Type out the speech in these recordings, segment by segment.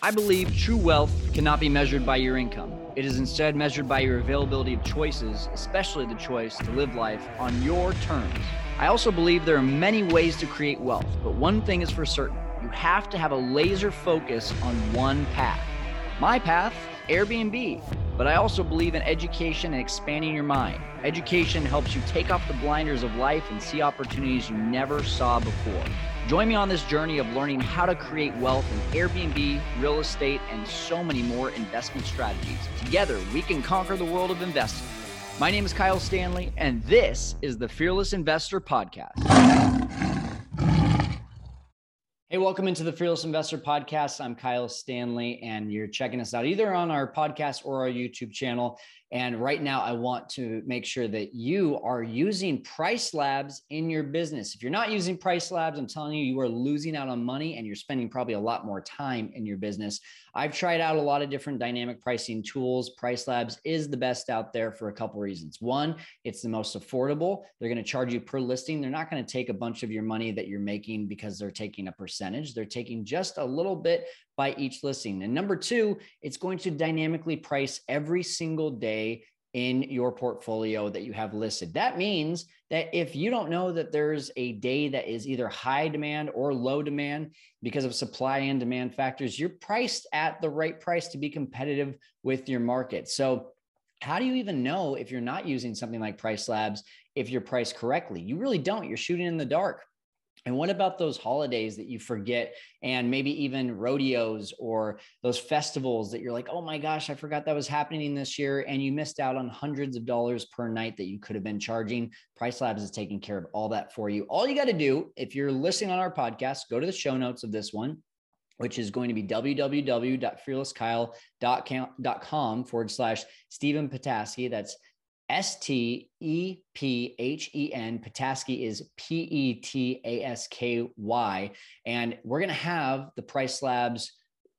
I believe true wealth cannot be measured by your income. It is instead measured by your availability of choices, especially the choice to live life on your terms. I also believe there are many ways to create wealth, but one thing is for certain you have to have a laser focus on one path. My path, Airbnb. But I also believe in education and expanding your mind. Education helps you take off the blinders of life and see opportunities you never saw before. Join me on this journey of learning how to create wealth in Airbnb, real estate, and so many more investment strategies. Together, we can conquer the world of investing. My name is Kyle Stanley, and this is the Fearless Investor Podcast. Hey, welcome into the Fearless Investor Podcast. I'm Kyle Stanley, and you're checking us out either on our podcast or our YouTube channel. And right now, I want to make sure that you are using Price Labs in your business. If you're not using Price Labs, I'm telling you, you are losing out on money and you're spending probably a lot more time in your business. I've tried out a lot of different dynamic pricing tools. Price Labs is the best out there for a couple reasons. One, it's the most affordable. They're going to charge you per listing. They're not going to take a bunch of your money that you're making because they're taking a percentage. They're taking just a little bit by each listing. And number two, it's going to dynamically price every single day in your portfolio that you have listed. That means that if you don't know that there's a day that is either high demand or low demand because of supply and demand factors, you're priced at the right price to be competitive with your market. So, how do you even know if you're not using something like Price Labs if you're priced correctly? You really don't. You're shooting in the dark. And what about those holidays that you forget and maybe even rodeos or those festivals that you're like, oh my gosh, I forgot that was happening this year. And you missed out on hundreds of dollars per night that you could have been charging. Price Labs is taking care of all that for you. All you got to do, if you're listening on our podcast, go to the show notes of this one which is going to be www.fearlesskyle.com forward slash Stephen Petasky. That's S T E P H E N. Petasky is P E T A S K Y. And we're going to have the Price Labs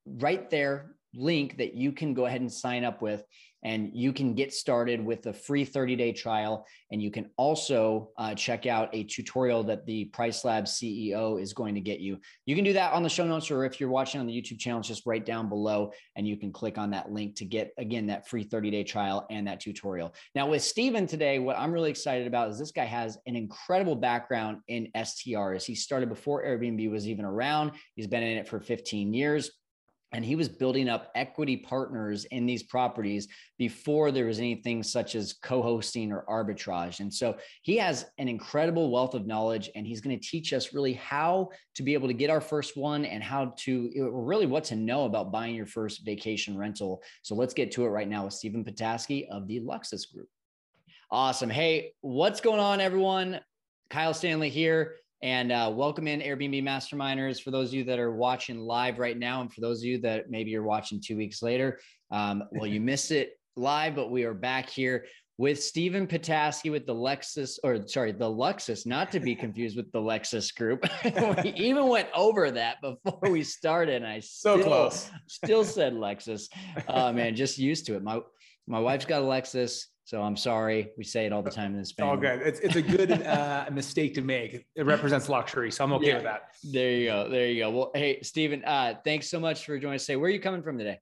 right there link that you can go ahead and sign up with and you can get started with a free 30 day trial. And you can also uh, check out a tutorial that the Price Lab CEO is going to get you. You can do that on the show notes, or if you're watching on the YouTube channel, just right down below, and you can click on that link to get, again, that free 30 day trial and that tutorial. Now, with Steven today, what I'm really excited about is this guy has an incredible background in STRs. He started before Airbnb was even around, he's been in it for 15 years and he was building up equity partners in these properties before there was anything such as co-hosting or arbitrage. And so he has an incredible wealth of knowledge and he's going to teach us really how to be able to get our first one and how to really what to know about buying your first vacation rental. So let's get to it right now with stephen petasky of the luxus group. Awesome. Hey what's going on everyone? Kyle stanley here and uh, welcome in Airbnb Masterminders for those of you that are watching live right now, and for those of you that maybe you're watching two weeks later. Um, well, you missed it live, but we are back here with Stephen Petasky with the Lexus, or sorry, the Luxus, not to be confused with the Lexus Group. we even went over that before we started, and I so still, close. still said Lexus. Oh man, just used to it. My my wife's got a Lexus. So I'm sorry. We say it all the time in this family. All good. It's, it's a good uh, mistake to make. It represents luxury. So I'm okay yeah. with that. There you go. There you go. Well, hey, Stephen, uh, thanks so much for joining us today. Where are you coming from today?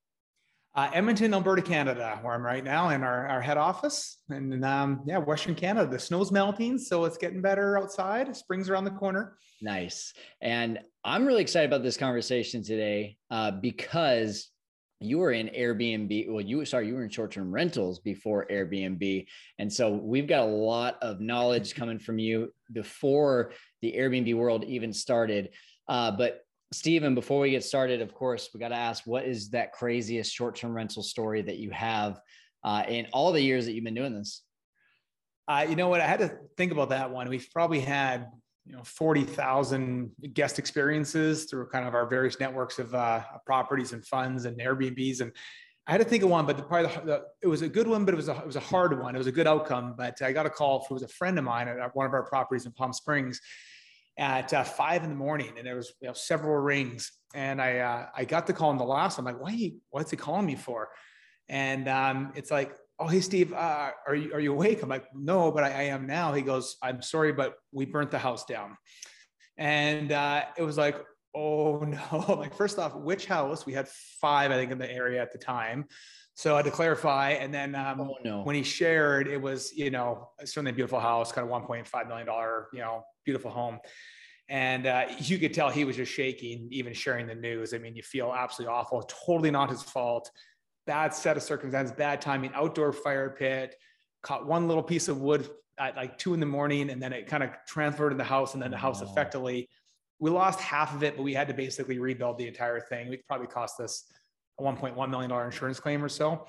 Uh, Edmonton, Alberta, Canada, where I'm right now in our, our head office. And um, yeah, Western Canada. The snow's melting, so it's getting better outside. Spring's around the corner. Nice. And I'm really excited about this conversation today uh, because you were in Airbnb. Well, you sorry, you were in short-term rentals before Airbnb. And so we've got a lot of knowledge coming from you before the Airbnb world even started. Uh, but Stephen, before we get started, of course, we got to ask what is that craziest short-term rental story that you have uh, in all the years that you've been doing this? Uh, you know what? I had to think about that one. We've probably had you know 40,000 guest experiences through kind of our various networks of uh, properties and funds and Airbnbs and I had to think of one, but the, probably the, the, it was a good one, but it was a, it was a hard one. It was a good outcome, but I got a call from was a friend of mine at one of our properties in Palm Springs at uh, five in the morning, and there was you know, several rings, and I uh, I got the call in the last. I'm like, why? What's he calling me for? And um, it's like, oh hey steve uh, are you are you awake i'm like no but I, I, am now he goes i'm sorry but we burnt the house down and uh, it was like oh no. Like, first off, which house? We had five, I think, in the area at the time. So I had to clarify. And then um, oh, no. when he shared, it was, you know, certainly a beautiful house, kind of $1.5 million, you know, beautiful home. And uh, you could tell he was just shaking, even sharing the news. I mean, you feel absolutely awful. Totally not his fault. Bad set of circumstances, bad timing, outdoor fire pit, caught one little piece of wood at like two in the morning, and then it kind of transferred in the house, and then the house effectively. We lost half of it, but we had to basically rebuild the entire thing. It probably cost us a $1.1 million insurance claim or so.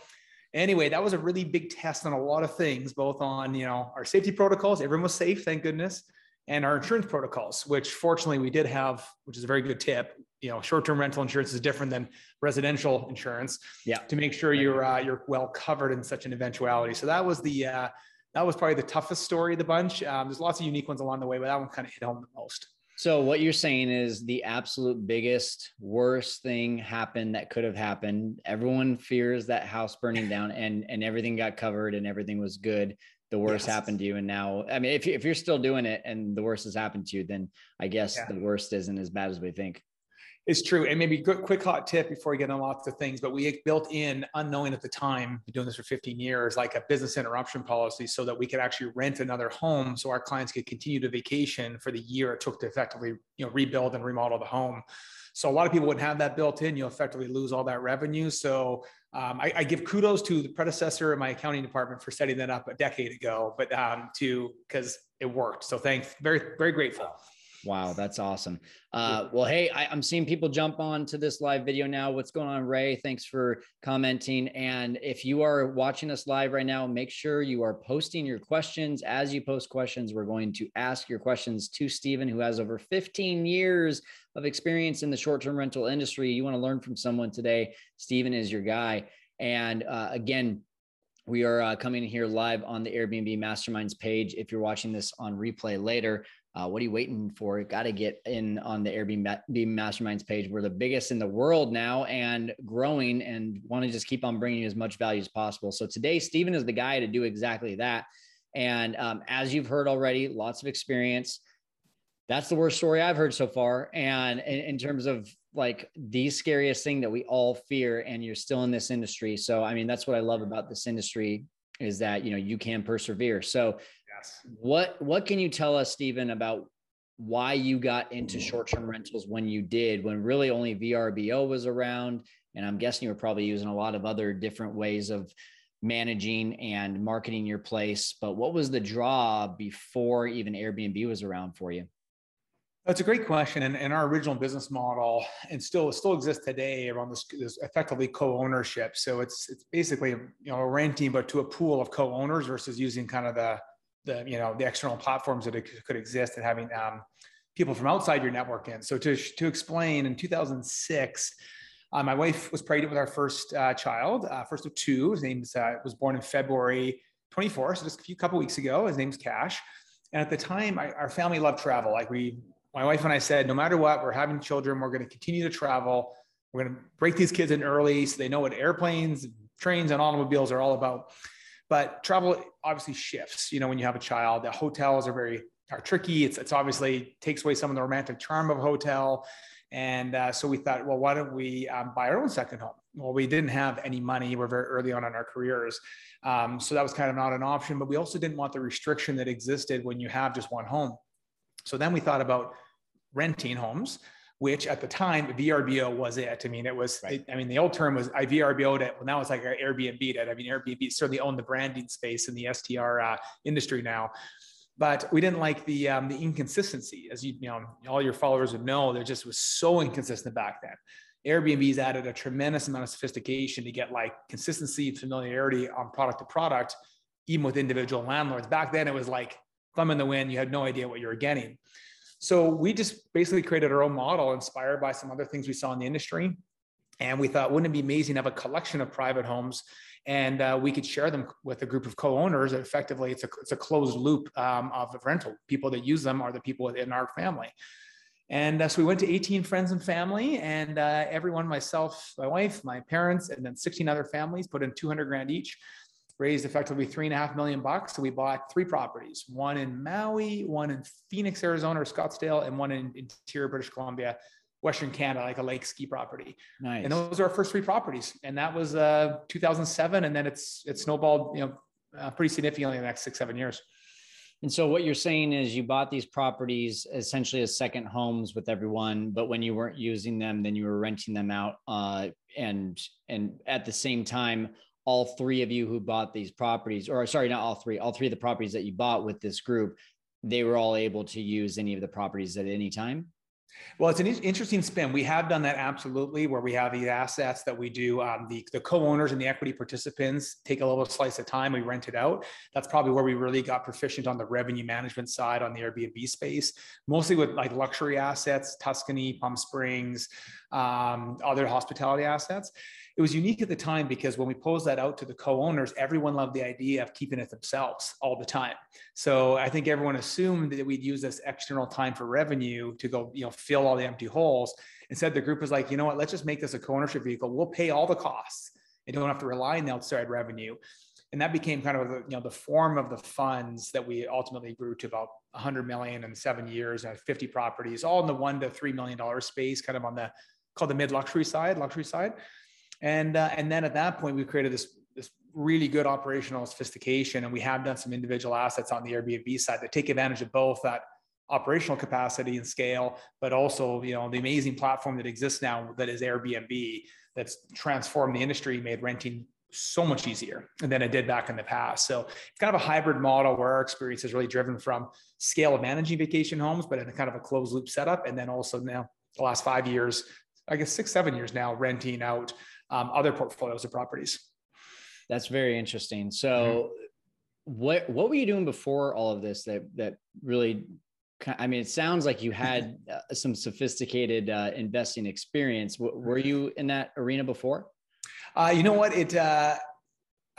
Anyway, that was a really big test on a lot of things, both on, you know, our safety protocols. Everyone was safe, thank goodness. And our insurance protocols, which fortunately we did have, which is a very good tip. You know, short-term rental insurance is different than residential insurance. Yeah. To make sure you're uh, you're well covered in such an eventuality. So that was the uh, that was probably the toughest story of the bunch. Um, there's lots of unique ones along the way, but that one kind of hit home the most. So what you're saying is the absolute biggest worst thing happened that could have happened. Everyone fears that house burning down and and everything got covered and everything was good. The worst yes. happened to you and now I mean if you, if you're still doing it and the worst has happened to you then I guess yeah. the worst isn't as bad as we think. It's true. And maybe quick, quick hot tip before we get on lots of things, but we built in, unknowing at the time, doing this for 15 years, like a business interruption policy so that we could actually rent another home so our clients could continue to vacation for the year it took to effectively you know, rebuild and remodel the home. So a lot of people wouldn't have that built in. You'll effectively lose all that revenue. So um, I, I, give kudos to the predecessor of my accounting department for setting that up a decade ago, but um, to because it worked. So thanks, very very grateful. Wow, that's awesome. Uh, well, hey, I, am seeing people jump on to this live video now. What's going on, Ray? Thanks for commenting. And if you are watching us live right now, make sure you are posting your questions. As you post questions, we're going to ask your questions to Stephen, who has over 15 years of experience in the short term rental industry. You want to learn from someone today, Stephen is your guy. And uh, again, we are uh, coming here live on the Airbnb Masterminds page. If you're watching this on replay later, uh, what are you waiting for? Got to get in on the Airbnb Masterminds page. We're the biggest in the world now and growing, and want to just keep on bringing you as much value as possible. So today, Stephen is the guy to do exactly that. And um, as you've heard already, lots of experience. That's the worst story I've heard so far. And in, in terms of like the scariest thing that we all fear, and you're still in this industry. So I mean, that's what I love about this industry is that you know you can persevere. So Yes. What what can you tell us, Stephen, about why you got into short-term rentals when you did, when really only VRBO was around? And I'm guessing you were probably using a lot of other different ways of managing and marketing your place. But what was the draw before even Airbnb was around for you? That's a great question. And, and our original business model, and still still exists today around this, this effectively co-ownership. So it's it's basically you know renting, but to a pool of co-owners versus using kind of the the you know the external platforms that could exist and having um, people from outside your network in. So to to explain, in 2006. Uh, my wife was pregnant with our first uh, child, uh, first of two. His name uh, was born in February 24, so just a few couple weeks ago. His name's Cash. And at the time, I, our family loved travel. Like we, my wife and I said, no matter what, we're having children. We're going to continue to travel. We're going to break these kids in early so they know what airplanes, trains, and automobiles are all about. But travel obviously shifts. You know, when you have a child, the hotels are very are tricky. It's it's obviously takes away some of the romantic charm of a hotel. And uh, so we thought, well, why don't we um, buy our own second home? Well, we didn't have any money. We're very early on in our careers. Um, so that was kind of not an option, but we also didn't want the restriction that existed when you have just one home. So then we thought about renting homes which at the time VRBO was it. I mean, it was. Right. I mean, the old term was I VRBO'd it. Well, now it's like Airbnb it. I mean, Airbnb certainly owned the branding space in the STR uh, industry now. But we didn't like the um, the inconsistency, as you, you know, all your followers would know. There just was so inconsistent back then. Airbnb's added a tremendous amount of sophistication to get like consistency and familiarity on product to product, even with individual landlords. Back then, it was like thumb in the wind. You had no idea what you were getting. So we just basically created our own model inspired by some other things we saw in the industry. And we thought, wouldn't it be amazing to have a collection of private homes and uh, we could share them with a group of co-owners. Effectively, it's a, it's a closed loop um, of rental. People that use them are the people within our family. And uh, so we went to 18 friends and family, and uh, everyone, myself, my wife, my parents, and then 16 other families put in 200 grand each raised effectively three and a half million bucks. So we bought three properties, one in Maui, one in Phoenix, Arizona, or Scottsdale, and one in interior British Columbia. Western Canada, like a lake ski property. Nice. And those are our first three properties. And that was uh, 2007. And then it's it snowballed, you know, uh, pretty significantly in the next six, seven years. And so what you're saying is you bought these properties essentially as second homes with everyone, but when you weren't using them, then you were renting them out. Uh, and and at the same time, all three of you who bought these properties, or sorry, not all three, all three of the properties that you bought with this group, they were all able to use any of the properties at any time. Well, it's an interesting spin. We have done that absolutely, where we have the assets that we do. Um, the the co-owners and the equity participants take a little slice of time. We rent it out. That's probably where we really got proficient on the revenue management side on the Airbnb space, mostly with like luxury assets, Tuscany, Palm Springs, um, other hospitality assets it was unique at the time because when we posed that out to the co-owners, everyone loved the idea of keeping it themselves all the time. So I think everyone assumed that we'd use this external time for revenue to go, you know, fill all the empty holes. Instead, the group was like, you know what, let's just make this a co-ownership vehicle. We'll pay all the costs and don't have to rely on the outside revenue. And that became kind of the, you know, the form of the funds that we ultimately grew to about 100 million in seven years and 50 properties, all in the one to three million dollar space, kind of on the called the mid luxury side, luxury side. And uh, and then at that point, we created this this really good operational sophistication, and we have done some individual assets on the Airbnb side that take advantage of both that operational capacity and scale, but also you know the amazing platform that exists now that is Airbnb that's transformed the industry, made renting so much easier than it did back in the past. So it's kind of a hybrid model where our experience is really driven from scale of managing vacation homes, but in a kind of a closed loop setup. And then also now the last five years, I guess six, seven years now, renting out um, other portfolios of properties. That's very interesting. So, mm-hmm. what what were you doing before all of this that that really? I mean, it sounds like you had uh, some sophisticated uh, investing experience. W- were mm-hmm. you in that arena before? Uh, you know what? It uh,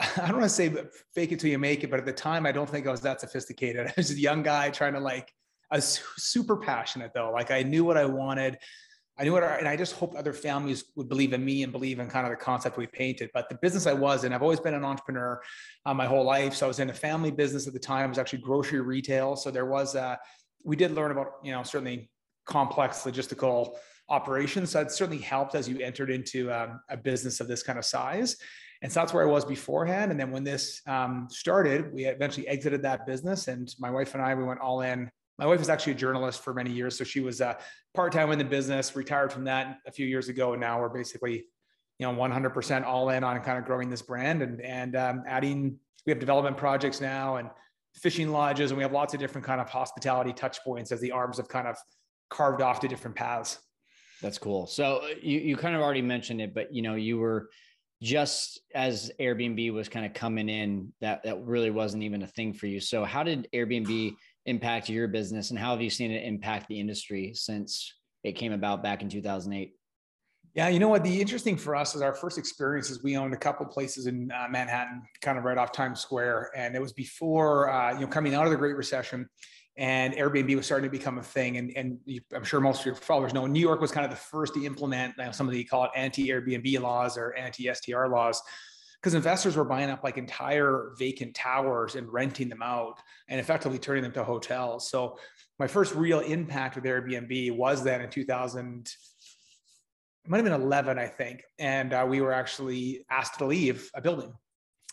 I don't want to say fake it till you make it, but at the time, I don't think I was that sophisticated. I was a young guy trying to like. I was super passionate though. Like I knew what I wanted. I knew it, and I just hope other families would believe in me and believe in kind of the concept we painted. But the business I was in, I've always been an entrepreneur uh, my whole life. So I was in a family business at the time. It was actually grocery retail. So there was, uh, we did learn about, you know, certainly complex logistical operations. So it certainly helped as you entered into um, a business of this kind of size. And so that's where I was beforehand. And then when this um, started, we eventually exited that business. And my wife and I, we went all in my wife was actually a journalist for many years, so she was uh, part time in the business. Retired from that a few years ago, and now we're basically, you know, 100% all in on kind of growing this brand and and um, adding. We have development projects now and fishing lodges, and we have lots of different kind of hospitality touch points as the arms have kind of carved off to different paths. That's cool. So uh, you you kind of already mentioned it, but you know you were just as Airbnb was kind of coming in, that that really wasn't even a thing for you. So how did Airbnb impact your business and how have you seen it impact the industry since it came about back in 2008 yeah, you know what? The interesting for us is our first experience is we owned a couple places in uh, Manhattan, kind of right off Times Square, and it was before uh, you know coming out of the Great Recession, and Airbnb was starting to become a thing. And and I'm sure most of your followers know New York was kind of the first to implement you know, some of the call it anti-Airbnb laws or anti-STR laws because investors were buying up like entire vacant towers and renting them out and effectively turning them to hotels. So my first real impact with Airbnb was then in 2000, it might have been 11, I think. And uh, we were actually asked to leave a building.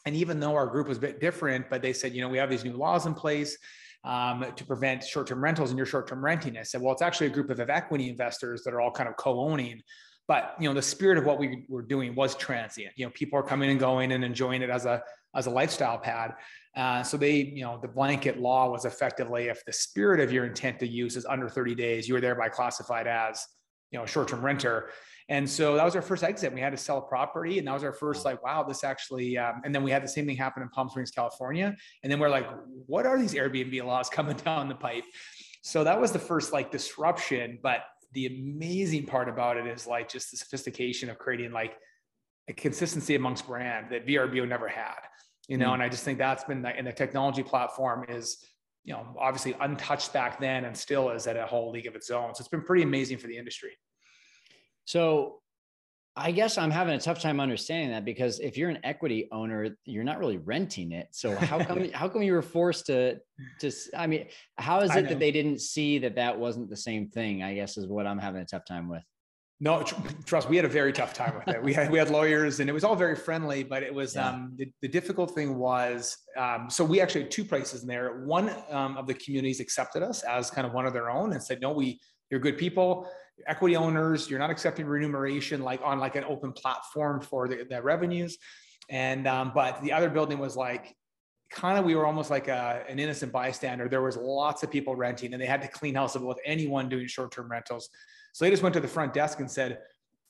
And even though our group was a bit different, but they said, you know, we have these new laws in place um, to prevent short-term rentals and your short-term renting. I said, well, it's actually a group of equity investors that are all kind of co-owning but you know the spirit of what we were doing was transient. You know people are coming and going and enjoying it as a as a lifestyle pad. Uh, so they you know the blanket law was effectively if the spirit of your intent to use is under 30 days you are thereby classified as you know a short-term renter. And so that was our first exit. We had to sell a property and that was our first like wow this actually um, and then we had the same thing happen in palm springs california. And then we're like what are these airbnb laws coming down the pipe? So that was the first like disruption but the amazing part about it is like just the sophistication of creating like a consistency amongst brand that VRBO never had, you know, mm. and I just think that's been the, and the technology platform is, you know, obviously untouched back then and still is at a whole league of its own. So it's been pretty amazing for the industry. So I guess I'm having a tough time understanding that because if you're an equity owner, you're not really renting it. So how come how come you were forced to to I mean, how is it that they didn't see that that wasn't the same thing? I guess is what I'm having a tough time with. No, trust. We had a very tough time with it. We had we had lawyers, and it was all very friendly. But it was yeah. um, the, the difficult thing was um, so we actually had two places in there. One um, of the communities accepted us as kind of one of their own and said, "No, we you're good people, equity owners. You're not accepting remuneration like on like an open platform for the, the revenues." And um, but the other building was like kind of we were almost like a, an innocent bystander. There was lots of people renting, and they had to clean house with anyone doing short term rentals. So they just went to the front desk and said,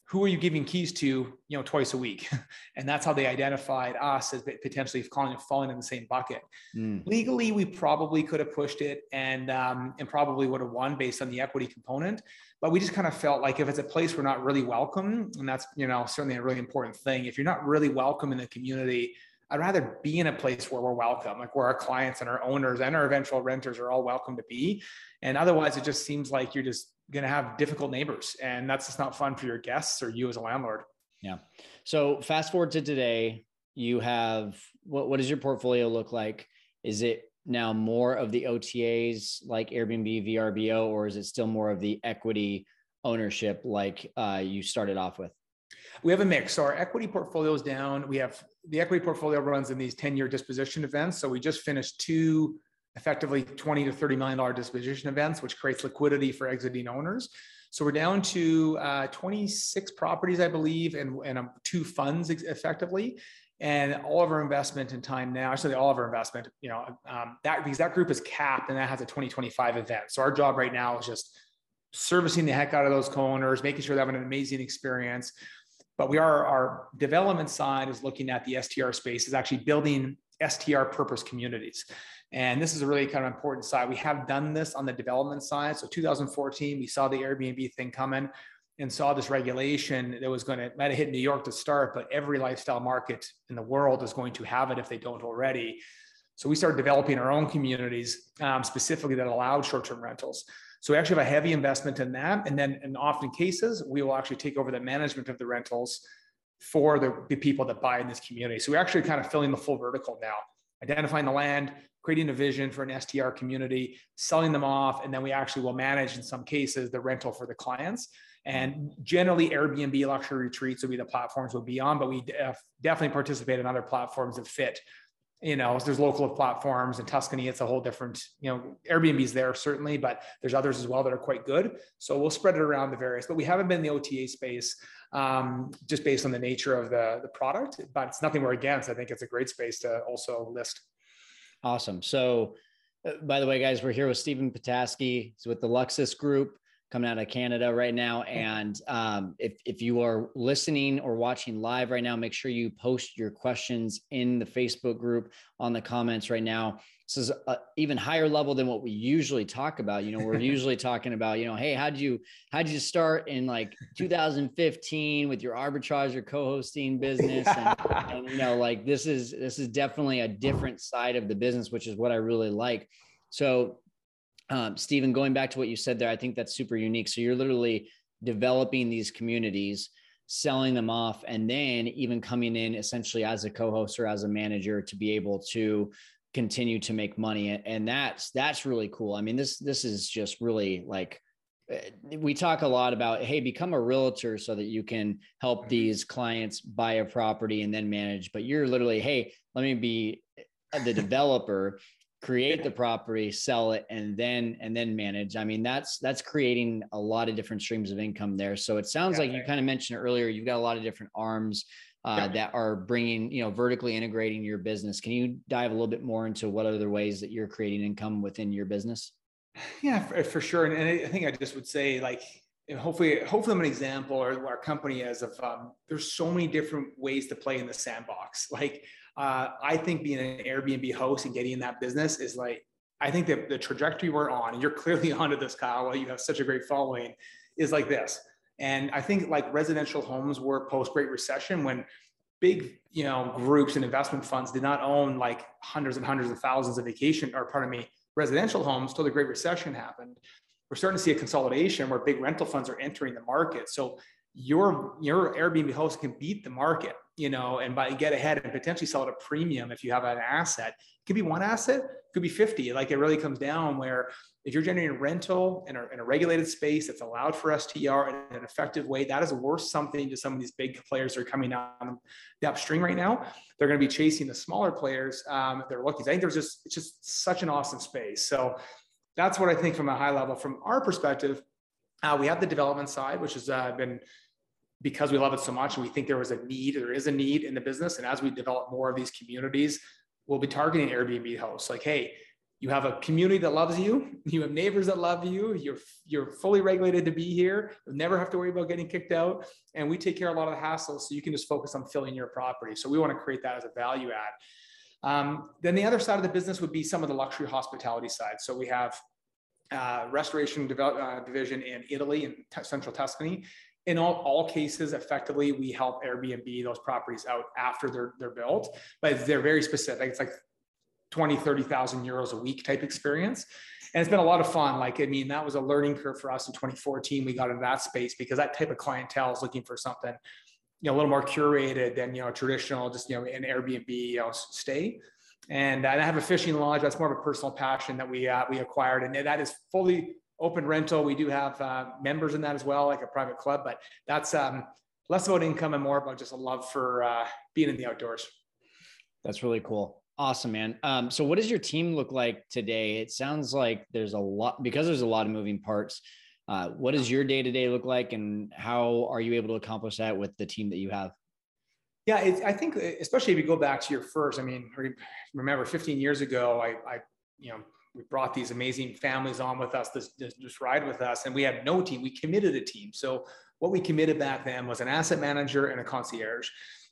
who are you giving keys to, you know, twice a week? and that's how they identified us as potentially falling, falling in the same bucket. Mm. Legally, we probably could have pushed it and, um, and probably would have won based on the equity component. But we just kind of felt like if it's a place we're not really welcome, and that's, you know, certainly a really important thing. If you're not really welcome in the community, I'd rather be in a place where we're welcome, like where our clients and our owners and our eventual renters are all welcome to be. And otherwise, it just seems like you're just going to have difficult neighbors and that's just not fun for your guests or you as a landlord. Yeah. So fast forward to today you have what, what does your portfolio look like? Is it now more of the otas like airbnb vrbo or is it still more of the equity ownership like uh, you started off with? We have a mix. So our equity portfolio is down. We have the equity portfolio runs in these 10 year disposition events. So we just finished two effectively 20 to 30 million dollar disposition events, which creates liquidity for exiting owners. So we're down to uh, 26 properties, I believe, and, and um, two funds effectively. And all of our investment in time now, actually all of our investment, you know, um, that because that group is capped and that has a 2025 event. So our job right now is just servicing the heck out of those co-owners, making sure they have an amazing experience. But we are our development side is looking at the STR space, is actually building STR purpose communities. And this is a really kind of important side. We have done this on the development side. So 2014, we saw the Airbnb thing coming and saw this regulation that was going to might have hit New York to start, but every lifestyle market in the world is going to have it if they don't already. So we started developing our own communities um, specifically that allowed short-term rentals. So we actually have a heavy investment in that, and then in often cases we will actually take over the management of the rentals for the, the people that buy in this community. So we're actually kind of filling the full vertical now, identifying the land, creating a vision for an STR community, selling them off, and then we actually will manage in some cases the rental for the clients. And generally, Airbnb luxury retreats will be the platforms we'll be on, but we def- definitely participate in other platforms that fit. You know, there's local platforms in Tuscany. It's a whole different, you know, Airbnb's there certainly, but there's others as well that are quite good. So we'll spread it around the various, but we haven't been in the OTA space um, just based on the nature of the, the product, but it's nothing we're against. I think it's a great space to also list. Awesome. So, uh, by the way, guys, we're here with Stephen Petasky. He's with the Luxus Group coming out of Canada right now. And um, if, if you are listening or watching live right now, make sure you post your questions in the Facebook group on the comments right now. This is a, even higher level than what we usually talk about. You know we're usually talking about you know hey how did you how did you start in like 2015 with your arbitrage or co-hosting business? And, and, you know like this is this is definitely a different side of the business which is what i really like. So um, stephen going back to what you said there i think that's super unique. So you're literally developing these communities selling them off and then even coming in essentially as a co-host or as a manager to be able to continue to make money. And that's that's really cool. I mean this this is just really like eh, we talk a lot about hey become a realtor so that you can help mm-hmm. these clients buy a property and then manage. But you're literally hey let me be the developer create the property sell it and then and then manage i mean that's that's creating a lot of different streams of income there so it sounds yeah, like you kind of mentioned earlier you've got a lot of different arms uh, yeah. that are bringing, you know, vertically integrating your business. Can you dive a little bit more into what other ways that you're creating income within your business? Yeah, for, for sure. And, and, I think I just would say, like, hopefully, hopefully, I'm an example, or our company as of um, there's so many different ways to play in the sandbox. Like, uh, I think being an Airbnb host and getting in that business is like, I think that the trajectory we're on, and you're clearly onto this, Kyle. You have such a great following, is like this and I think like residential homes were post Great Recession when big you know groups and investment funds did not own like hundreds and hundreds of thousands of vacation or pardon me residential homes till the Great Recession happened. We're starting to see a consolidation where big rental funds are entering the market. So your your Airbnb host can beat the market you know, and by get ahead and potentially sell at a premium if you have an asset. It could be one asset, it could be 50. Like it really comes down where if you're generating rental in a, in a regulated space that's allowed for STR in an effective way, that is worth something to some of these big players that are coming down the upstream right now. They're going to be chasing the smaller players. Um, they're lucky. I think there's just it's just such an awesome space. So that's what I think from a high level. From our perspective, uh, we have the development side, which has uh, been because we love it so much and we think there was a need, there is a need in the business. And as we develop more of these communities, we'll be targeting Airbnb hosts. Like, hey, you have a community that loves you, you have neighbors that love you, you're you're fully regulated to be here, you never have to worry about getting kicked out. And we take care of a lot of the hassles so you can just focus on filling your property. So we want to create that as a value add. Um, then the other side of the business would be some of the luxury hospitality side. So we have uh, restoration develop, uh, division in Italy and central Tuscany in all, all cases, effectively, we help Airbnb those properties out after they're, they're built, but they're very specific. It's like 20, 30,000 euros a week type experience. And it's been a lot of fun. Like, I mean, that was a learning curve for us in 2014. We got into that space because that type of clientele is looking for something, you know, a little more curated than, you know, traditional, just, you know, an Airbnb you know, stay. And I have a fishing lodge. That's more of a personal passion that we, uh, we acquired. And that is fully open rental. We do have uh, members in that as well, like a private club, but that's um, less about income and more about just a love for uh, being in the outdoors. That's really cool. Awesome, man. Um, so, what does your team look like today? It sounds like there's a lot because there's a lot of moving parts. Uh, what does your day to day look like, and how are you able to accomplish that with the team that you have? Yeah, it, I think especially if you go back to your first. I mean, remember 15 years ago, I, I you know we brought these amazing families on with us this, this, this ride with us and we had no team. We committed a team. So what we committed back then was an asset manager and a concierge.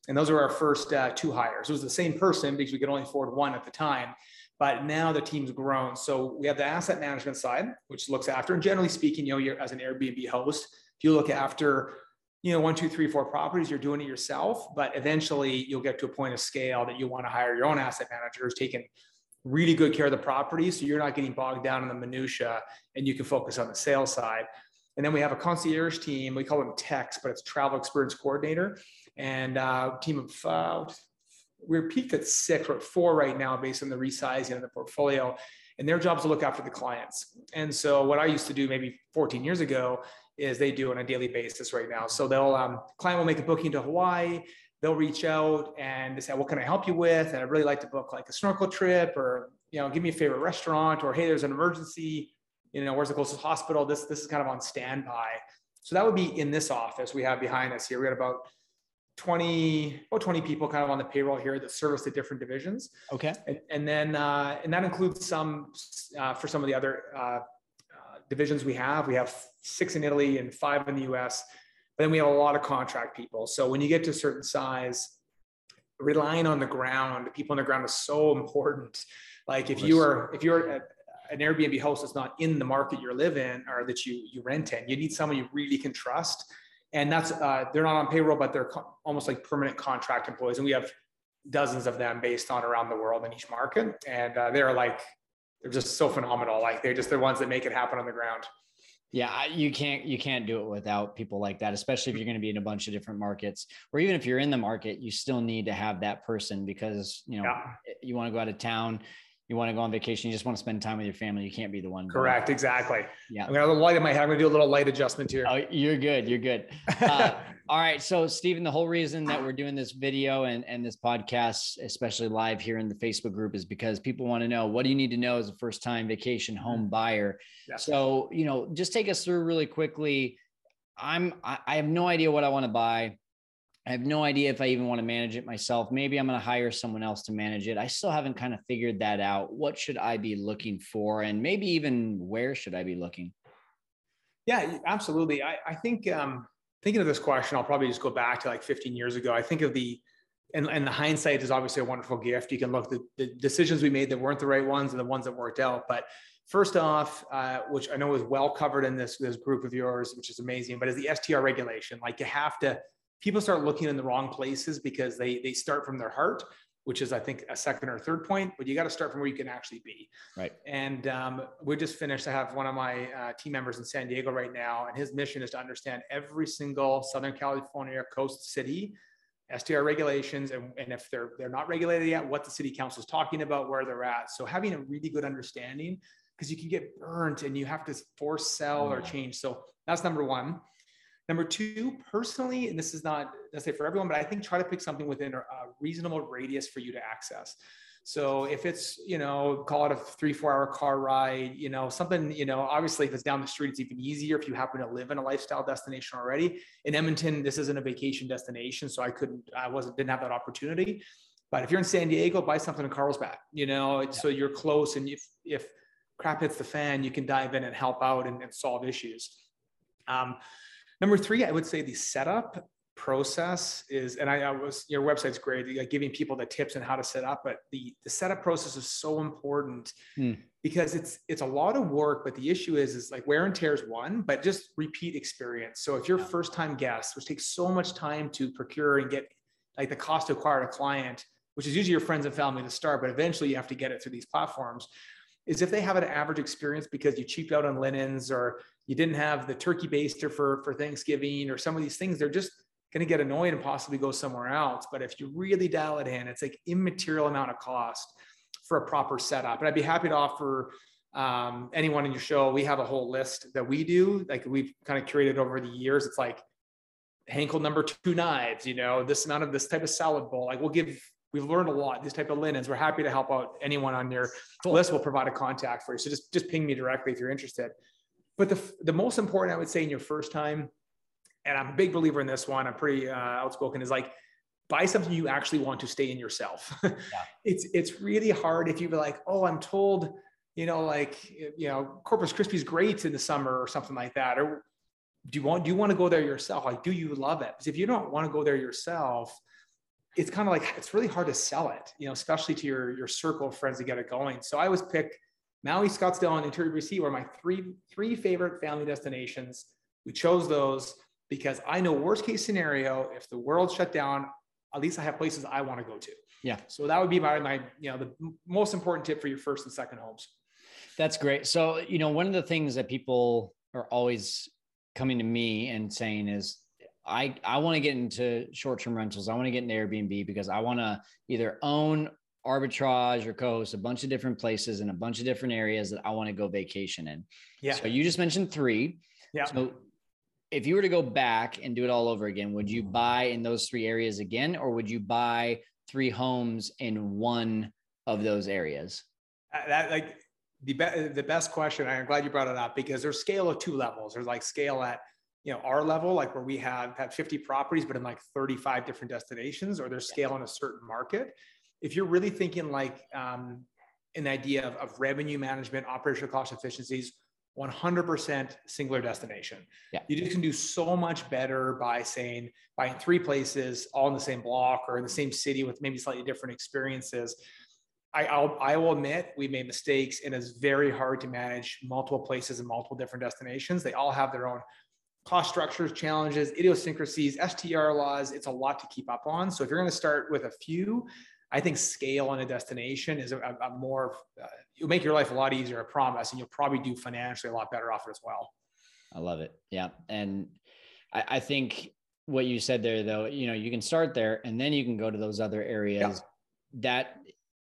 And those were our first uh, two hires. It was the same person because we could only afford one at the time but now the team's grown. So we have the asset management side which looks after and generally speaking you know you're as an airbnb host if you look after you know one two three four properties you're doing it yourself but eventually you'll get to a point of scale that you want to hire your own asset managers taking really good care of the property. So you're not getting bogged down in the minutia and you can focus on the sales side. And then we have a concierge team. We call them techs, but it's travel experience coordinator and uh, team of, uh, we're peaked at six, we're at four right now based on the resizing of the portfolio. And their job is to look after the clients. And so what I used to do maybe 14 years ago is they do on a daily basis right now. So they'll um, client will make a booking to Hawaii they'll reach out and they say, what can I help you with? And I'd really like to book like a snorkel trip or, you know, give me a favorite restaurant or, hey, there's an emergency, you know, where's the closest hospital? This, this is kind of on standby. So that would be in this office we have behind us here. We got about 20, about 20 people kind of on the payroll here that service the different divisions. Okay. And, and then, uh, and that includes some uh, for some of the other uh, uh divisions we have. We have six in Italy and five in the US but then we have a lot of contract people. So when you get to a certain size, relying on the ground, the people on the ground is so important. Like if you are if you're a, an Airbnb host that's not in the market you live in or that you you rent in, you need someone you really can trust. And that's uh, they're not on payroll, but they're co- almost like permanent contract employees. And we have dozens of them based on around the world in each market, and uh, they're like they're just so phenomenal. Like they're just the ones that make it happen on the ground. Yeah, you can't you can't do it without people like that, especially if you're going to be in a bunch of different markets, or even if you're in the market, you still need to have that person because you know yeah. Eh, you want to go out of town, you want to go on vacation, you just want to spend time with your family. You can't be the one. Correct. Going. Exactly. Yeah. I'm gonna have a light in my head. I'm gonna do a little light adjustment here. Oh, you're good. You're good. Uh, all right. So, Stephen, the whole reason that we're doing this video and, and this podcast, especially live here in the Facebook group, is because people want to know what do you need to know as a first time vacation home mm-hmm. buyer. Yeah. So, you know, just take us through really quickly. I'm I have no idea what I want to buy. I have no idea if I even want to manage it myself. Maybe I'm going to hire someone else to manage it. I still haven't kind of figured that out. What should I be looking for? And maybe even where should I be looking? Yeah, absolutely. I, I think um, thinking of this question, I'll probably just go back to like 15 years ago. I think of the, and, and the hindsight is obviously a wonderful gift. You can look the, the decisions we made that weren't the right ones and the ones that worked out. But first off, uh, which I know is well covered in this, this group of yours, which is amazing, but is the STR regulation. Like you have to, people start looking in the wrong places because they they start from their heart which is i think a second or third point but you got to start from where you can actually be right and um, we just finished i have one of my uh, team members in san diego right now and his mission is to understand every single southern california coast city STR regulations, and, and if they're they're not regulated yet, what the city council is talking about, where they're at. So having a really good understanding, because you can get burnt and you have to force sell or change. So that's number one. Number two, personally, and this is not necessarily for everyone, but I think try to pick something within a reasonable radius for you to access. So if it's, you know, call it a three, four hour car ride, you know, something, you know, obviously if it's down the street, it's even easier if you happen to live in a lifestyle destination already. In Edmonton, this isn't a vacation destination. So I couldn't, I wasn't, didn't have that opportunity. But if you're in San Diego, buy something in Carlsbad, you know, yeah. so you're close. And if, if crap hits the fan, you can dive in and help out and, and solve issues. Um, number three, I would say the setup process is, and I, I, was your website's great, like giving people the tips on how to set up, but the the setup process is so important hmm. because it's it's a lot of work. But the issue is, is like wear and tear is one, but just repeat experience. So if you're first time guests, which takes so much time to procure and get like the cost to acquire a client, which is usually your friends and family to start, but eventually you have to get it through these platforms. Is if they have an average experience because you cheaped out on linens or you didn't have the turkey baster for for Thanksgiving or some of these things, they're just going to get annoyed and possibly go somewhere else. But if you really dial it in, it's like immaterial amount of cost for a proper setup. And I'd be happy to offer um, anyone in your show. We have a whole list that we do, like we've kind of curated over the years. It's like Henckel number two knives, you know, this amount of this type of salad bowl. Like we'll give, we've learned a lot, these type of linens. We're happy to help out anyone on your list. We'll provide a contact for you. So just, just ping me directly if you're interested. But the, the most important, I would say in your first time and I'm a big believer in this one. I'm pretty uh, outspoken. Is like buy something you actually want to stay in yourself. yeah. It's it's really hard if you be like, oh, I'm told, you know, like you know, Corpus Christi is great in the summer or something like that. Or do you want do you want to go there yourself? Like, do you love it? Because if you don't want to go there yourself, it's kind of like it's really hard to sell it, you know, especially to your your circle of friends to get it going. So I always pick Maui, Scottsdale, and Interior BC were my three three favorite family destinations. We chose those because I know worst case scenario, if the world shut down, at least I have places I want to go to. Yeah. So that would be my, my, you know, the most important tip for your first and second homes. That's great. So, you know, one of the things that people are always coming to me and saying is, I, I want to get into short-term rentals. I want to get into Airbnb because I want to either own arbitrage or co-host a bunch of different places in a bunch of different areas that I want to go vacation in. Yeah. So you just mentioned three. Yeah. So if you were to go back and do it all over again, would you buy in those three areas again, or would you buy three homes in one of those areas? Uh, that like the be- the best question. I'm glad you brought it up because there's scale of two levels. There's like scale at you know our level, like where we have have 50 properties, but in like 35 different destinations, or there's scale in a certain market. If you're really thinking like um, an idea of, of revenue management, operational cost efficiencies, 100% singular destination. Yeah. You just can do so much better by saying buying three places all in the same block or in the same city with maybe slightly different experiences. I, I'll, I will admit we made mistakes and it's very hard to manage multiple places and multiple different destinations. They all have their own cost structures, challenges, idiosyncrasies, STR laws. It's a lot to keep up on. So if you're going to start with a few, I think scale on a destination is a, a more, uh, you'll make your life a lot easier, I promise, and you'll probably do financially a lot better off it as well. I love it. Yeah. And I, I think what you said there, though, you know, you can start there and then you can go to those other areas yeah. that,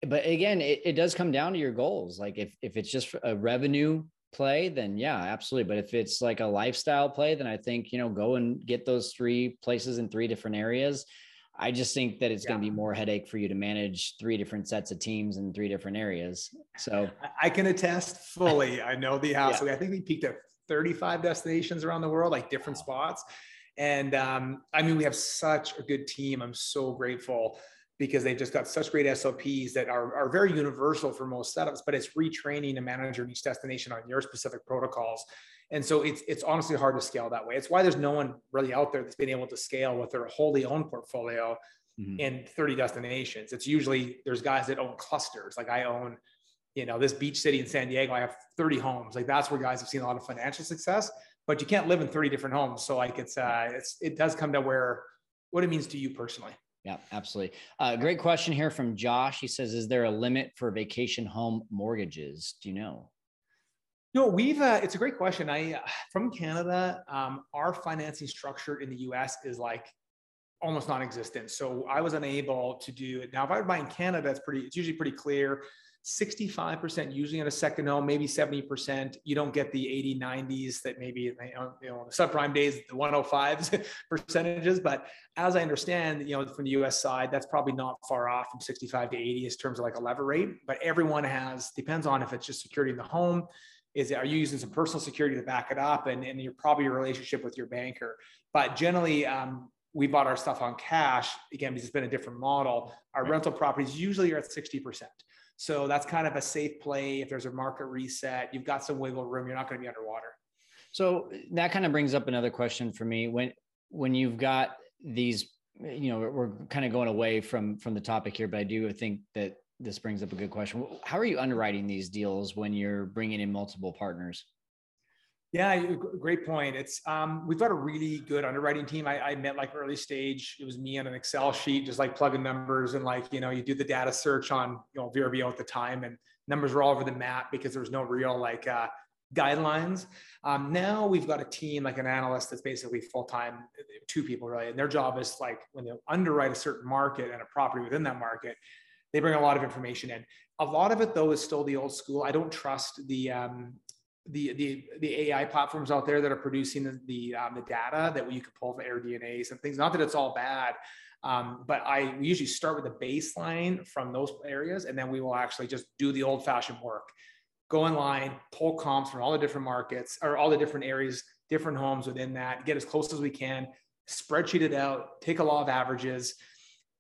but again, it, it does come down to your goals. Like if, if it's just a revenue play, then yeah, absolutely. But if it's like a lifestyle play, then I think, you know, go and get those three places in three different areas I just think that it's yeah. going to be more headache for you to manage three different sets of teams in three different areas. So I can attest fully. I know the house. Yeah. I think we peaked at 35 destinations around the world, like different spots. And um, I mean, we have such a good team. I'm so grateful because they've just got such great SOPs that are, are very universal for most setups, but it's retraining a manager in each destination on your specific protocols. And so it's it's honestly hard to scale that way. It's why there's no one really out there that's been able to scale with their wholly owned portfolio mm-hmm. in 30 destinations. It's usually there's guys that own clusters. Like I own, you know, this beach city in San Diego. I have 30 homes. Like that's where guys have seen a lot of financial success. But you can't live in 30 different homes. So like it's uh it's it does come to where what it means to you personally. Yeah, absolutely. Uh, great question here from Josh. He says, "Is there a limit for vacation home mortgages? Do you know?" No, we've. Uh, it's a great question. I uh, from Canada. Um, our financing structure in the U.S. is like almost non-existent. So I was unable to do it. Now, if I were buy in Canada, it's pretty, it's usually pretty clear. 65% usually in a second home, maybe 70%. You don't get the 80, 90s that maybe, you know, you know the subprime days, the 105s percentages. But as I understand, you know, from the US side, that's probably not far off from 65 to 80 in terms of like a lever rate. But everyone has, depends on if it's just security in the home. Is are you using some personal security to back it up and, and you're probably your relationship with your banker. But generally, um, we bought our stuff on cash again because it's been a different model. Our rental properties usually are at 60%. So that's kind of a safe play. If there's a market reset, you've got some wiggle room. You're not going to be underwater. So that kind of brings up another question for me. When when you've got these, you know, we're kind of going away from from the topic here, but I do think that this brings up a good question. How are you underwriting these deals when you're bringing in multiple partners? Yeah, great point. It's um, we've got a really good underwriting team. I, I met like early stage. It was me on an Excel sheet, just like plugging numbers and like you know you do the data search on you know VRBO at the time, and numbers were all over the map because there was no real like uh, guidelines. Um, now we've got a team like an analyst that's basically full time, two people really, and their job is like when they underwrite a certain market and a property within that market, they bring a lot of information in. A lot of it though is still the old school. I don't trust the um, the the the AI platforms out there that are producing the the, um, the data that you can pull from AirDNAs and things. Not that it's all bad, um, but I we usually start with a baseline from those areas, and then we will actually just do the old fashioned work. Go online, pull comps from all the different markets or all the different areas, different homes within that. Get as close as we can. Spreadsheet it out. Take a law of averages.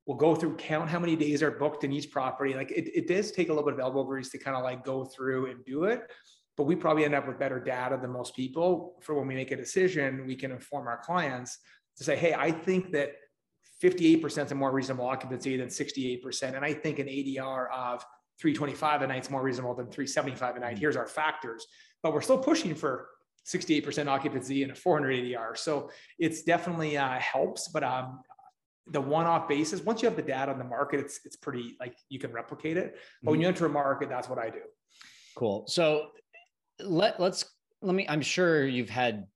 We'll go through count how many days are booked in each property. Like it, it does take a little bit of elbow grease to kind of like go through and do it but we probably end up with better data than most people for when we make a decision we can inform our clients to say hey i think that 58% is a more reasonable occupancy than 68% and i think an adr of 325 a night is more reasonable than 375 a night mm-hmm. here's our factors but we're still pushing for 68% occupancy and a 400 adr so it's definitely uh, helps but um, the one-off basis once you have the data on the market it's it's pretty like you can replicate it but when mm-hmm. you enter a market that's what i do cool so let let's let me i'm sure you've had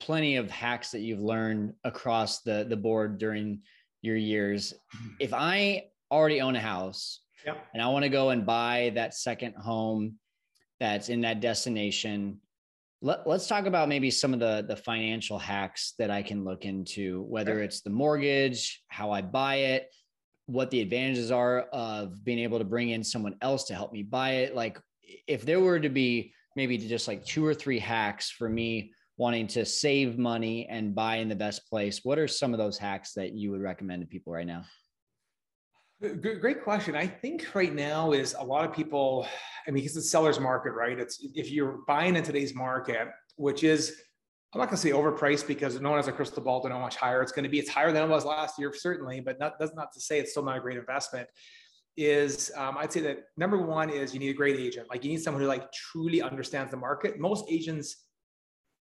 plenty of hacks that you've learned across the the board during your years if i already own a house yep. and i want to go and buy that second home that's in that destination let, us talk about maybe some of the the financial hacks that i can look into whether okay. it's the mortgage how i buy it what the advantages are of being able to bring in someone else to help me buy it like if there were to be maybe just like two or three hacks for me wanting to save money and buy in the best place what are some of those hacks that you would recommend to people right now great question i think right now is a lot of people i mean it's seller's market right it's if you're buying in today's market which is i'm not going to say overpriced because no one has a crystal ball to know how much higher it's going to be it's higher than it was last year certainly but not, that's not to say it's still not a great investment is um, I'd say that number one is you need a great agent. Like you need someone who like truly understands the market. Most agents,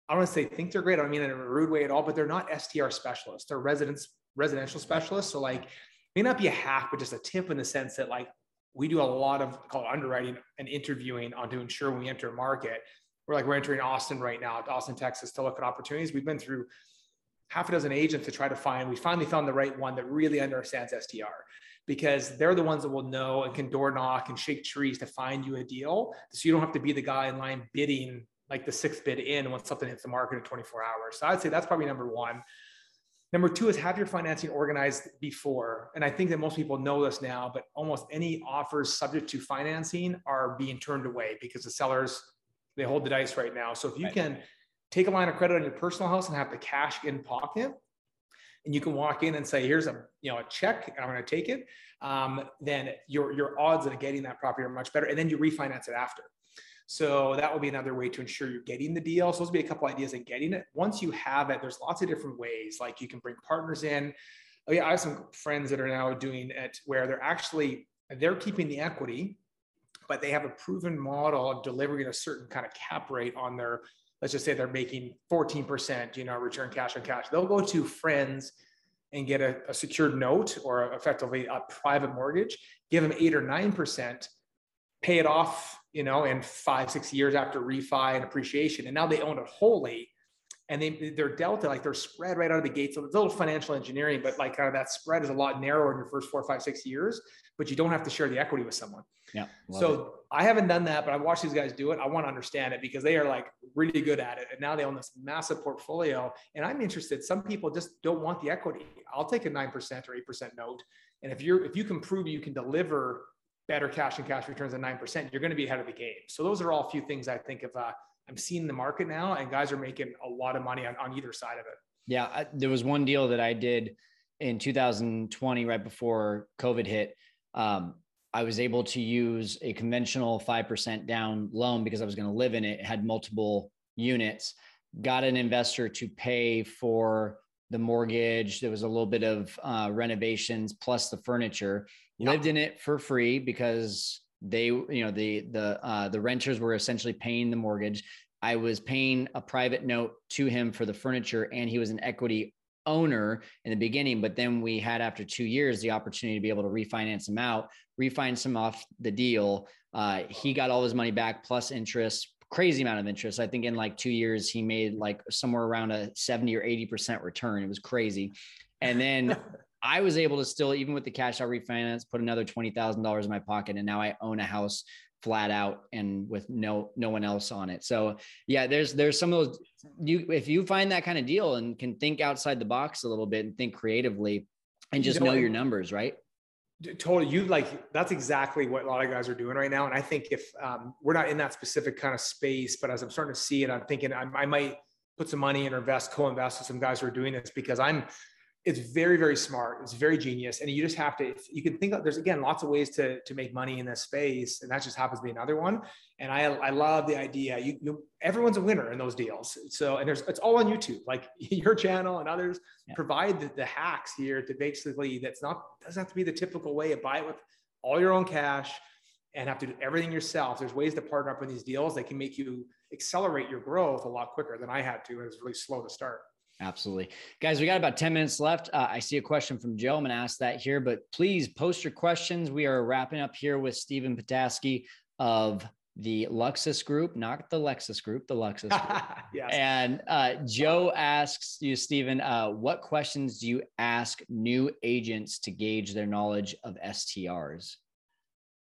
I don't want to say think they're great. I don't mean in a rude way at all, but they're not STR specialists. They're residents, residential specialists. So like may not be a hack, but just a tip in the sense that like we do a lot of called underwriting and interviewing on to ensure we enter a market. We're like we're entering Austin right now, Austin, Texas, to look at opportunities. We've been through half a dozen agents to try to find. We finally found the right one that really understands STR because they're the ones that will know and can door knock and shake trees to find you a deal. So you don't have to be the guy in line bidding like the sixth bid in when something hits the market in 24 hours. So I'd say that's probably number one. Number two is have your financing organized before. And I think that most people know this now, but almost any offers subject to financing are being turned away because the sellers, they hold the dice right now. So if you can take a line of credit on your personal house and have the cash in pocket, and you can walk in and say, here's a, you know, a check, I'm going to take it. Um, then your, your odds of getting that property are much better. And then you refinance it after. So that will be another way to ensure you're getting the deal. So those will be a couple ideas in getting it. Once you have it, there's lots of different ways. Like you can bring partners in. Oh, yeah, I have some friends that are now doing it where they're actually they're keeping the equity, but they have a proven model of delivering a certain kind of cap rate on their let's just say they're making 14%, you know, return cash on cash. They'll go to friends and get a, a secured note or effectively a private mortgage, give them eight or 9%, pay it off, you know, and five, six years after refi and appreciation. And now they own it wholly. and they their delta like they're spread right out of the gate. So it's a little financial engineering, but like kind of that spread is a lot narrower in your first four, five, six years. But you don't have to share the equity with someone. Yeah. So it. I haven't done that, but I've watched these guys do it. I want to understand it because they are like really good at it, and now they own this massive portfolio. And I'm interested. Some people just don't want the equity. I'll take a nine percent or eight percent note, and if you're if you can prove you can deliver better cash and cash returns than nine percent, you're going to be ahead of the game. So those are all a few things I think of. Uh, I'm seeing the market now, and guys are making a lot of money on, on either side of it. Yeah, I, there was one deal that I did in 2020, right before COVID hit. Um, I was able to use a conventional 5% down loan because I was going to live in it, it had multiple units, got an investor to pay for the mortgage. There was a little bit of uh, renovations plus the furniture. Lived in it for free because they, you know, the, the, uh, the renters were essentially paying the mortgage. I was paying a private note to him for the furniture and he was an equity owner in the beginning, but then we had after two years the opportunity to be able to refinance him out, refinance him off the deal. Uh, he got all his money back plus interest, crazy amount of interest. I think in like two years he made like somewhere around a 70 or 80% return. It was crazy. And then I was able to still, even with the cash out refinance, put another $20,000 in my pocket. And now I own a house flat out and with no no one else on it. So yeah, there's there's some of those you if you find that kind of deal and can think outside the box a little bit and think creatively and just you know, know your numbers, right? Totally. You like that's exactly what a lot of guys are doing right now. And I think if um, we're not in that specific kind of space, but as I'm starting to see it, I'm thinking I, I might put some money and invest, co-invest with some guys who are doing this because I'm it's very very smart. It's very genius. And you just have to you can think of there's again lots of ways to to make money in this space and that just happens to be another one. And i i love the idea you, you everyone's a winner in those deals. So and there's it's all on youtube. Like your channel and others yeah. provide the, the hacks here to basically that's not doesn't have to be the typical way of buy it with all your own cash and have to do everything yourself. There's ways to partner up in these deals that can make you accelerate your growth a lot quicker than i had to it was really slow to start Absolutely. Guys, we got about 10 minutes left. Uh, I see a question from Joe. I'm going to ask that here, but please post your questions. We are wrapping up here with Stephen Petasky of the Luxus Group, not the Lexus Group, the Luxus Group. yes. And uh, Joe asks you, Stephen, uh, what questions do you ask new agents to gauge their knowledge of STRs?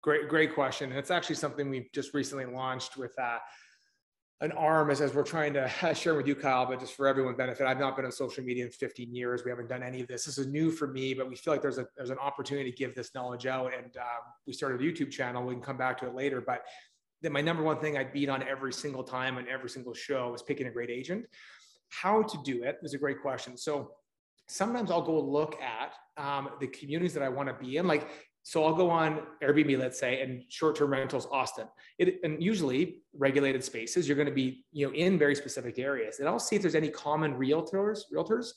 Great, great question. And it's actually something we've just recently launched with uh, an arm as, as we're trying to share with you, Kyle, but just for everyone's benefit, I've not been on social media in 15 years. We haven't done any of this. This is new for me, but we feel like there's a there's an opportunity to give this knowledge out. And um, we started a YouTube channel. We can come back to it later. But then my number one thing I beat on every single time on every single show is picking a great agent. How to do it is a great question. So sometimes I'll go look at um, the communities that I want to be in. Like so I'll go on Airbnb, let's say, and short-term rentals, Austin. It, and usually regulated spaces, you're going to be, you know, in very specific areas. And I'll see if there's any common realtors, realtors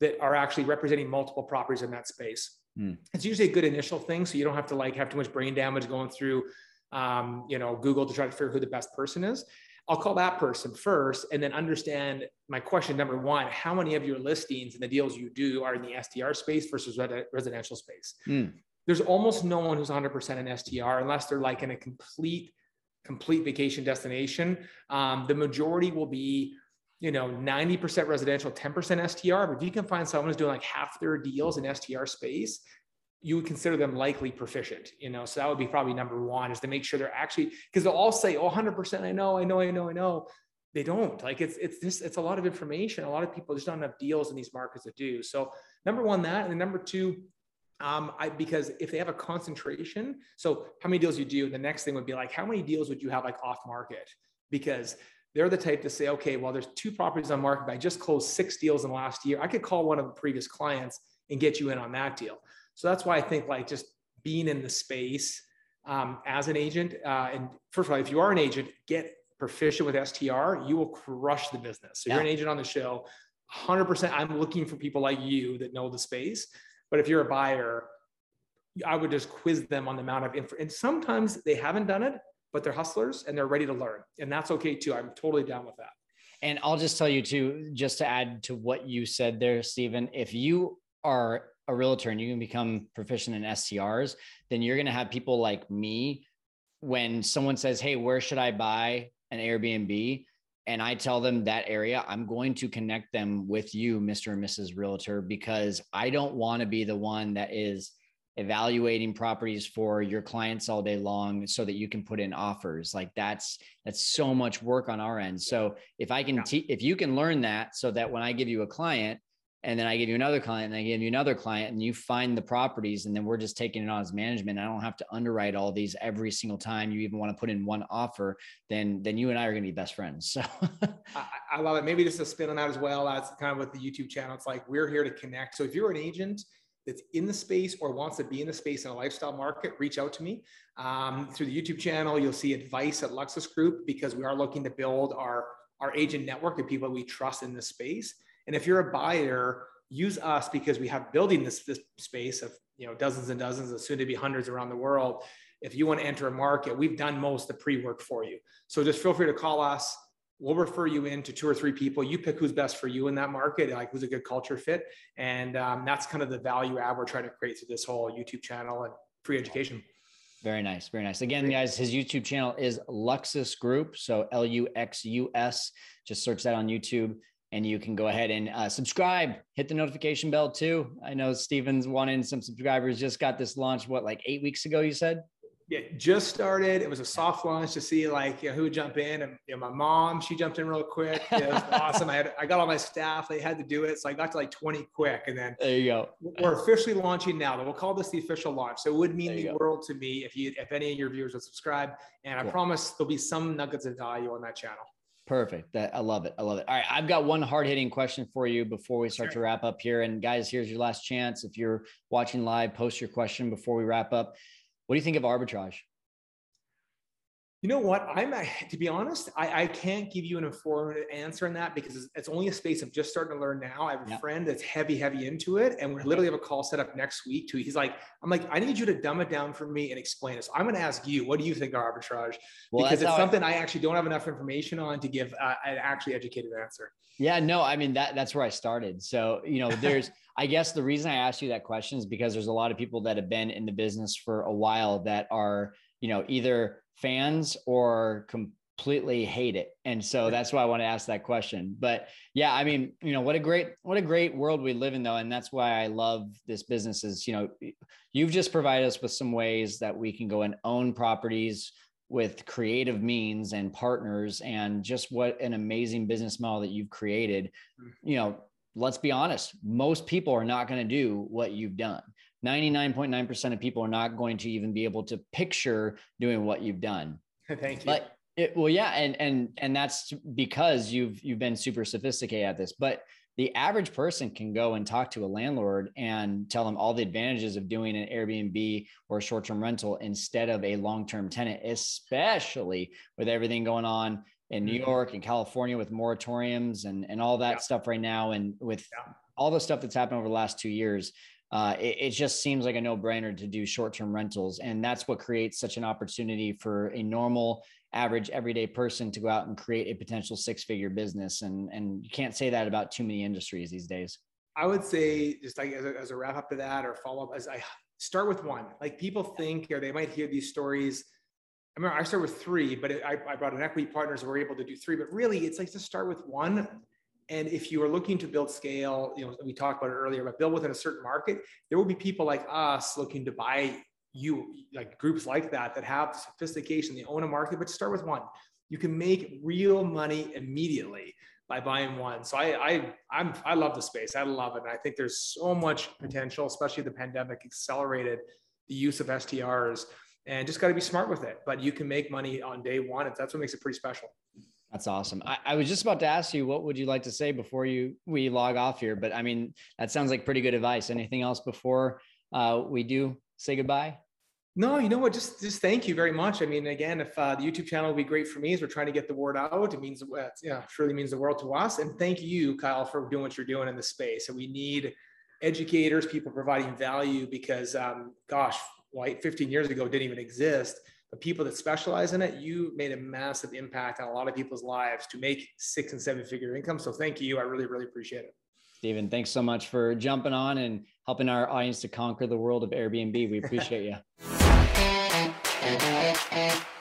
that are actually representing multiple properties in that space. Mm. It's usually a good initial thing, so you don't have to like have too much brain damage going through, um, you know, Google to try to figure who the best person is. I'll call that person first, and then understand my question number one: How many of your listings and the deals you do are in the STR space versus residential space? Mm there's almost no one who's 100% an STR unless they're like in a complete, complete vacation destination. Um, the majority will be, you know, 90% residential, 10% STR. But if you can find someone who's doing like half their deals in STR space, you would consider them likely proficient, you know. So that would be probably number one is to make sure they're actually because they'll all say, oh, 100%, I know, I know, I know, I know. They don't like it's it's this it's a lot of information. A lot of people just don't have deals in these markets that do. So number one, that and then number two, um, I, because if they have a concentration, so how many deals you do, the next thing would be like, how many deals would you have like off market? Because they're the type to say, okay, well, there's two properties on market, but I just closed six deals in the last year. I could call one of the previous clients and get you in on that deal. So that's why I think like just being in the space um, as an agent, uh, and first of all, if you are an agent, get proficient with STR, you will crush the business. So yeah. you're an agent on the show, 100%. I'm looking for people like you that know the space but if you're a buyer, I would just quiz them on the amount of info. And sometimes they haven't done it, but they're hustlers and they're ready to learn. And that's okay too. I'm totally down with that. And I'll just tell you too, just to add to what you said there, Stephen, if you are a realtor and you can become proficient in STRs, then you're going to have people like me when someone says, Hey, where should I buy an Airbnb? And I tell them that area, I'm going to connect them with you, Mr. and Mrs. Realtor, because I don't want to be the one that is evaluating properties for your clients all day long so that you can put in offers like that's that's so much work on our end so if i can te- if you can learn that so that when i give you a client and then I give you another client and I give you another client and you find the properties and then we're just taking it on as management. I don't have to underwrite all these every single time you even want to put in one offer, then then you and I are going to be best friends. So I, I, love it. Maybe just a spin on that as well. That's kind of with the YouTube channel. It's like we're here to connect. So if you're an agent that's in the space or wants to be in the space in a lifestyle market, reach out to me um, through the YouTube channel. You'll see advice at Luxus Group because we are looking to build our our agent network of people we trust in this space and if you're a buyer, use us because we have building this, this space of you know dozens and dozens and soon to be hundreds around the world. If you want to enter a market, we've done most of the pre-work for you. So just feel free to call us. We'll refer you in to two or three people. You pick who's best for you in that market, like who's a good culture fit. And um, that's kind of the value add we're trying to create through this whole YouTube channel and free education. Very nice. Very nice. Again, guys, his YouTube channel is Luxus Group. So L U X U S. Just search that on YouTube and you can go ahead and uh, subscribe, hit the notification bell too. I know Stephen's wanting some subscribers, just got this launch, what, like eight weeks ago, you said? Yeah, just started. It was a soft launch to see like you know, who would jump in. And you know, my mom, she jumped in real quick. It was awesome. I had I got all my staff, they had to do it. So I got to like 20 quick. And then there you go. We're officially launching now. But we'll call this the official launch. So it would mean the go. world to me if you if any of your viewers would subscribe. And cool. I promise there'll be some nuggets of value on that channel. Perfect. That I love it. I love it. All right, I've got one hard hitting question for you before we start sure. to wrap up here. And guys, here's your last chance. If you're watching live, post your question before we wrap up. What do you think of arbitrage? You know what? I'm to be honest, I, I can't give you an informative answer on that because it's, it's only a space of just starting to learn now. I have a yep. friend that's heavy, heavy into it, and we literally have a call set up next week. To he's like, I'm like, I need you to dumb it down for me and explain it. So I'm going to ask you, what do you think of arbitrage? Well, because it's something I, I, actually don't have enough information on to give uh, an actually educated answer. Yeah, no, I mean that that's where I started. So you know, there's. I guess the reason I asked you that question is because there's a lot of people that have been in the business for a while that are, you know, either fans or completely hate it. And so that's why i want to ask that question. But yeah i mean you know what a great what a great world we live in though. And that's why i love this business is you know you've just provided us with some ways that we can go and own properties with creative means and partners and just what an amazing business model that you've created. Mm. you know let's be honest most people are not going to do what you've done 99.9% of people are not going to even be able to picture doing what you've done. Thank you. But it, well, yeah, and and and that's because you've you've been super sophisticated at this. But the average person can go and talk to a landlord and tell them all the advantages of doing an Airbnb or a short-term rental instead of a long-term tenant, especially with everything going on in New mm-hmm. York and California with moratoriums and and all that yeah. stuff right now, and with yeah. all the stuff that's happened over the last two years uh, it, it, just seems like a no-brainer to do short-term rentals and that's what creates such an opportunity for a normal average everyday person to go out and create a potential six-figure business and and you can't say that about too many industries these days i would say just like as a, as a wrap up to that or follow up as i start with one like people think or they might hear these stories I remember I started with three, but it, I, I brought an equity partners. So we're able to do three, but really it's like to start with one and if you are looking to build scale, you know, we talked about it earlier, but build within a certain market, there will be people like us looking to buy you, like groups like that, that have sophistication, they own a market, but start with one. You can make real money immediately by buying one. So I, I, I'm, I love the space. I love it. And I think there's so much potential, especially the pandemic accelerated the use of STRs and just got to be smart with it. But you can make money on day one. That's what makes it pretty special. That's awesome. I, I, was just about to ask you, what would you like to say before you we log off here? But I mean, that sounds like pretty good advice. Anything else before uh, we do say goodbye? No, you know what? Just just thank you very much. I mean, again, if uh, the YouTube channel would be great for me as we're trying to get the word out, it means uh, yeah, surely means the world to us. And thank you, Kyle, for doing what you're doing in the space. And we need educators, people providing value because, um, gosh, like 15 years ago didn't even exist the people that specialize in it, you made a massive impact on a lot of people's lives to make six and seven figure income. So thank you. I really, really appreciate it. Stephen, thanks so much for jumping on and helping our audience to conquer the world of Airbnb. We appreciate you.